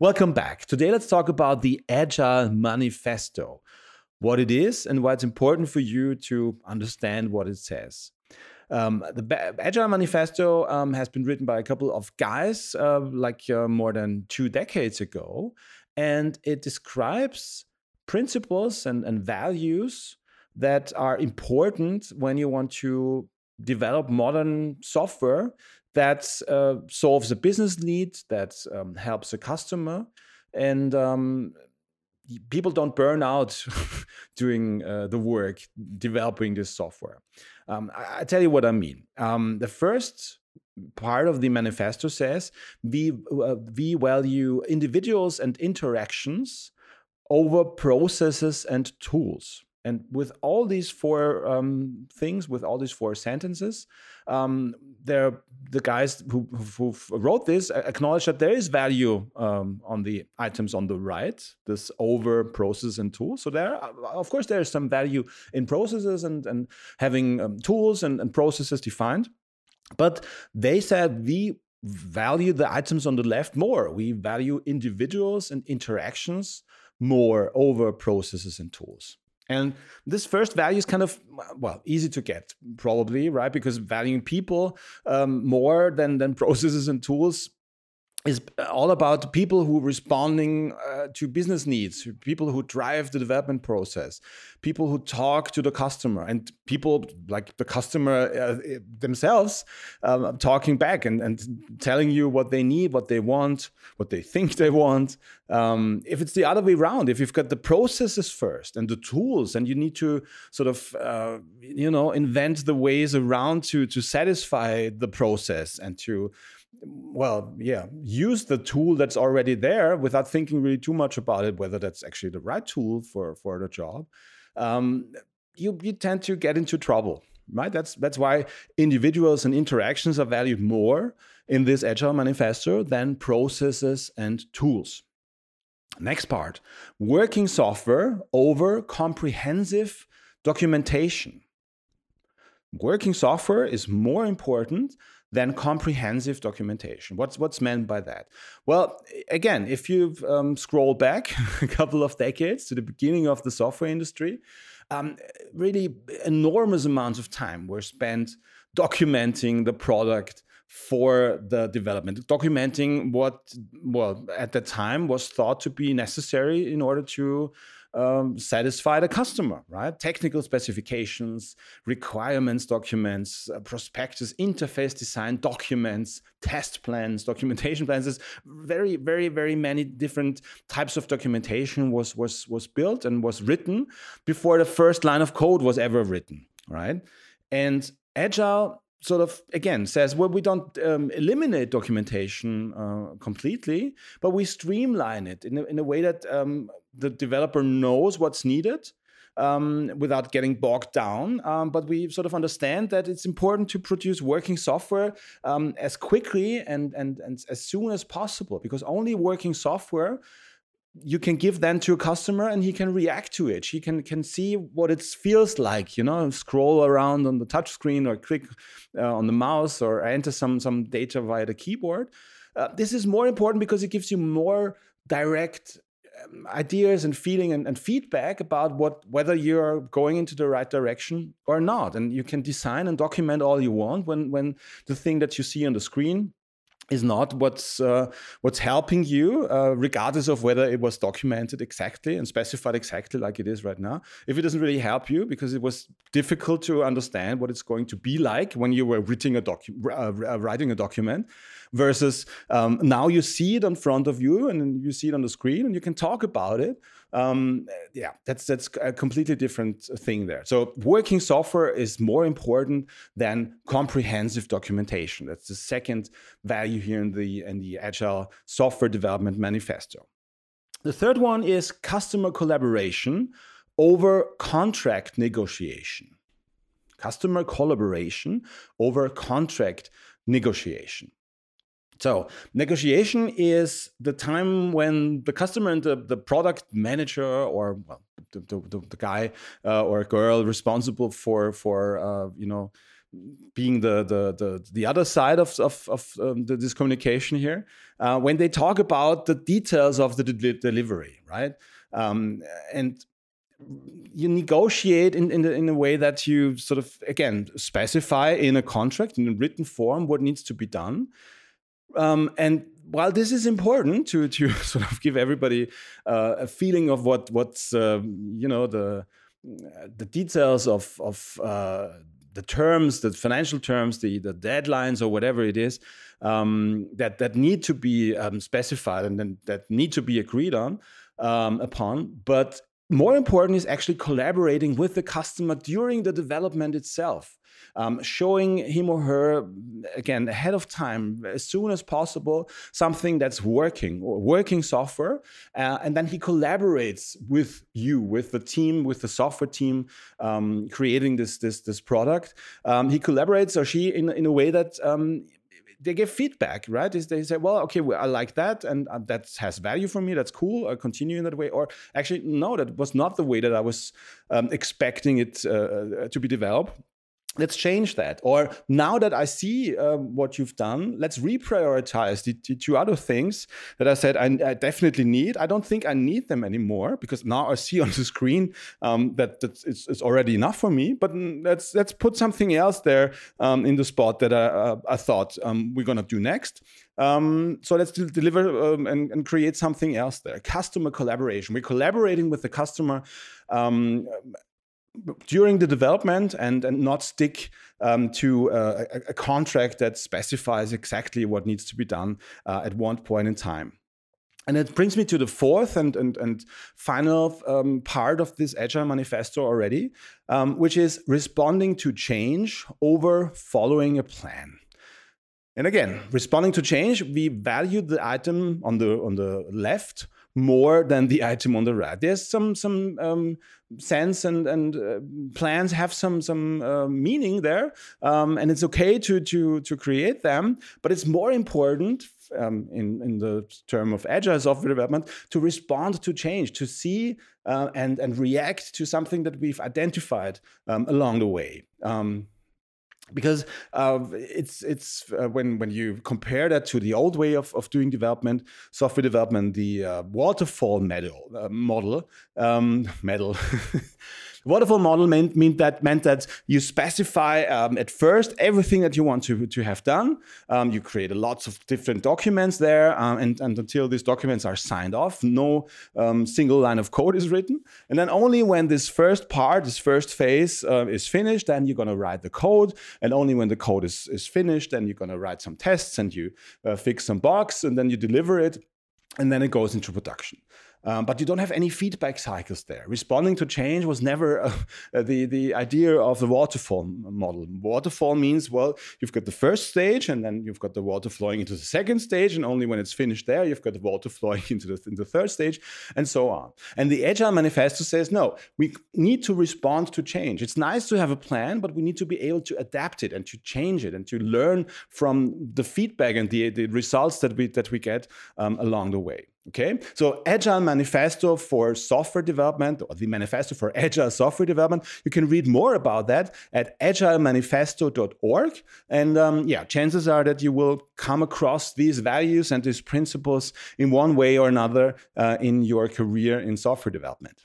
Welcome back. Today, let's talk about the Agile Manifesto what it is and why it's important for you to understand what it says. Um, the Agile Manifesto um, has been written by a couple of guys uh, like uh, more than two decades ago, and it describes principles and, and values that are important when you want to develop modern software that uh, solves a business need, that um, helps a customer, and um, people don't burn out doing uh, the work developing this software. Um, I, I, tell you what I mean. Um, the first part of the manifesto says we uh, we value individuals and interactions over processes and tools. And with all these four um, things, with all these four sentences, um, there the guys who, who, wrote this acknowledge that there is value um, on the items on the right, this over process and tools. So there, uh, of course, there is some value in processes and, and having um, tools and, and processes defined. But they said we value the items on the left more. We value individuals and interactions more over processes and tools. And this first value is kind of well easy to get, probably right? Because valuing people um, more than than processes and tools is all about people who are responding uh, to business needs, people who drive the development process, people who talk to the customer, and people like the customer uh, themselves um, talking back and, and telling you what they need, what they want, what they think they want. Um, if it's the other way around, if you've got the processes first and the tools, and you need to sort of uh, you know invent the ways around to to satisfy the process and to well, yeah, use the tool that's already there without thinking really too much about it, whether that's actually the right tool for for the job. Um, you you tend to get into trouble, right? That's that's why individuals and interactions are valued more in this agile manifesto than processes and tools. Next part: working software over comprehensive documentation. Working software is more important than comprehensive documentation. What's what's meant by that? Well, again, if you um, scroll back a couple of decades to the beginning of the software industry, um, really enormous amounts of time were spent documenting the product for the development, documenting what, well, at the time was thought to be necessary in order to um, satisfy the customer, right? Technical specifications, requirements documents, uh, prospectus, interface design documents, test plans, documentation plans. There's very, very, very many different types of documentation was was was built and was written before the first line of code was ever written, right? And agile sort of again says well we don't um, eliminate documentation uh, completely but we streamline it in a, in a way that um, the developer knows what's needed um, without getting bogged down. Um, but we sort of understand that it's important to produce working software um, as quickly and, and, and as soon as possible because only working software you can give then to a customer and he can react to it he can can see what it feels like you know scroll around on the touch screen or click uh, on the mouse or enter some some data via the keyboard uh, this is more important because it gives you more direct ideas and feeling and, and, feedback about what whether you're going into the right direction or not. And you can design and document all you want when when the thing that you see on the screen is not what's uh, what's helping you, uh, regardless of whether it was documented exactly and specified exactly like it is right now. If it doesn't really help you because it was difficult to understand what it's going to be like when you were writing a docu- uh, uh, writing a document, versus um, now you see it in front of you and you see it on the screen and you can talk about it um, yeah, that's that's a completely different thing there. So working software is more important than comprehensive documentation. That's the second value here in the in the Agile Software Development Manifesto. The third one is customer collaboration over contract negotiation. Customer collaboration over contract negotiation. So negotiation is the time when the customer and the, the product manager or well, the, the, the, guy uh, or girl responsible for for uh, you know being the the the, the other side of of, of um, the, this communication here, uh, when they talk about the details of the de delivery, right? Um, and you negotiate in, in, the, in a way that you sort of again specify in a contract in a written form what needs to be done um, and while this is important to to sort of give everybody uh, a feeling of what what's uh, you know the the details of of uh, the terms, the financial terms, the the deadlines or whatever it is um, that that need to be um, specified and then that need to be agreed on um, upon, but more important is actually collaborating with the customer during the development itself um, showing him or her again ahead of time as soon as possible something that's working or working software uh, and then he collaborates with you with the team with the software team um, creating this this this product. Um, he collaborates or she in, in a way that um, they give feedback, right? Is They say, well, okay, well, I like that, and uh, that has value for me. That's cool. I continue in that way. Or actually, no, that was not the way that I was um, expecting it uh, uh to be developed let's change that. Or now that i see um, what you've done let's reprioritize the, the, two other things that i said I, I, definitely need. I don't think i need them anymore because now i see on the screen um, that it's, it's, already enough for me. But let's let's put something else there um, in the spot that i, uh, I thought um, we're going to do next. Um, so let's deliver um, and, and, create something else there. Customer collaboration. We're collaborating with the customer um, during the development and, and not stick um, to uh, a, a, contract that specifies exactly what needs to be done uh, at one point in time. And it brings me to the fourth and, and, and final um, part of this Agile Manifesto already, um, which is responding to change over following a plan. And again, responding to change, we value the item on the on the left more than the item on the right. There's some some um, sense and and uh, plans have some some uh, meaning there, um, and it's okay to to to create them. But it's more important um, in in the term of agile software development to respond to change, to see uh, and and react to something that we've identified um, along the way. Um, because uh, it's it's uh, when when you compare that to the old way of, of doing development, software development, the uh, waterfall model uh, model um, model waterfall model meant, meant that meant that you specify um, at first everything that you want to, to have done. Um, you create lots of different documents there, um, and, and until these documents are signed off, no um, single line of code is written. And then only when this first part, this first phase uh, is finished, then you're going to write the code. And only when the code is, is finished, then you're going to write some tests and you uh, fix some bugs, and then you deliver it, and then it goes into production. Um, but you don't have any feedback cycles there. Responding to change was never uh, the, the idea of the waterfall model. Waterfall means, well, you've got the first stage and then you've got the water flowing into the second stage. And only when it's finished there, you've got the water flowing into the, into the third stage and so on. And the Agile Manifesto says, no, we need to respond to change. It's nice to have a plan, but we need to be able to adapt it and to change it and to learn from the feedback and the, the results that we, that we get um, along the way. Okay, so Agile Manifesto for software development, or the Manifesto for Agile software development. You can read more about that at agilemanifesto.org. And um, yeah, chances are that you will come across these values and these principles in one way or another uh, in your career in software development.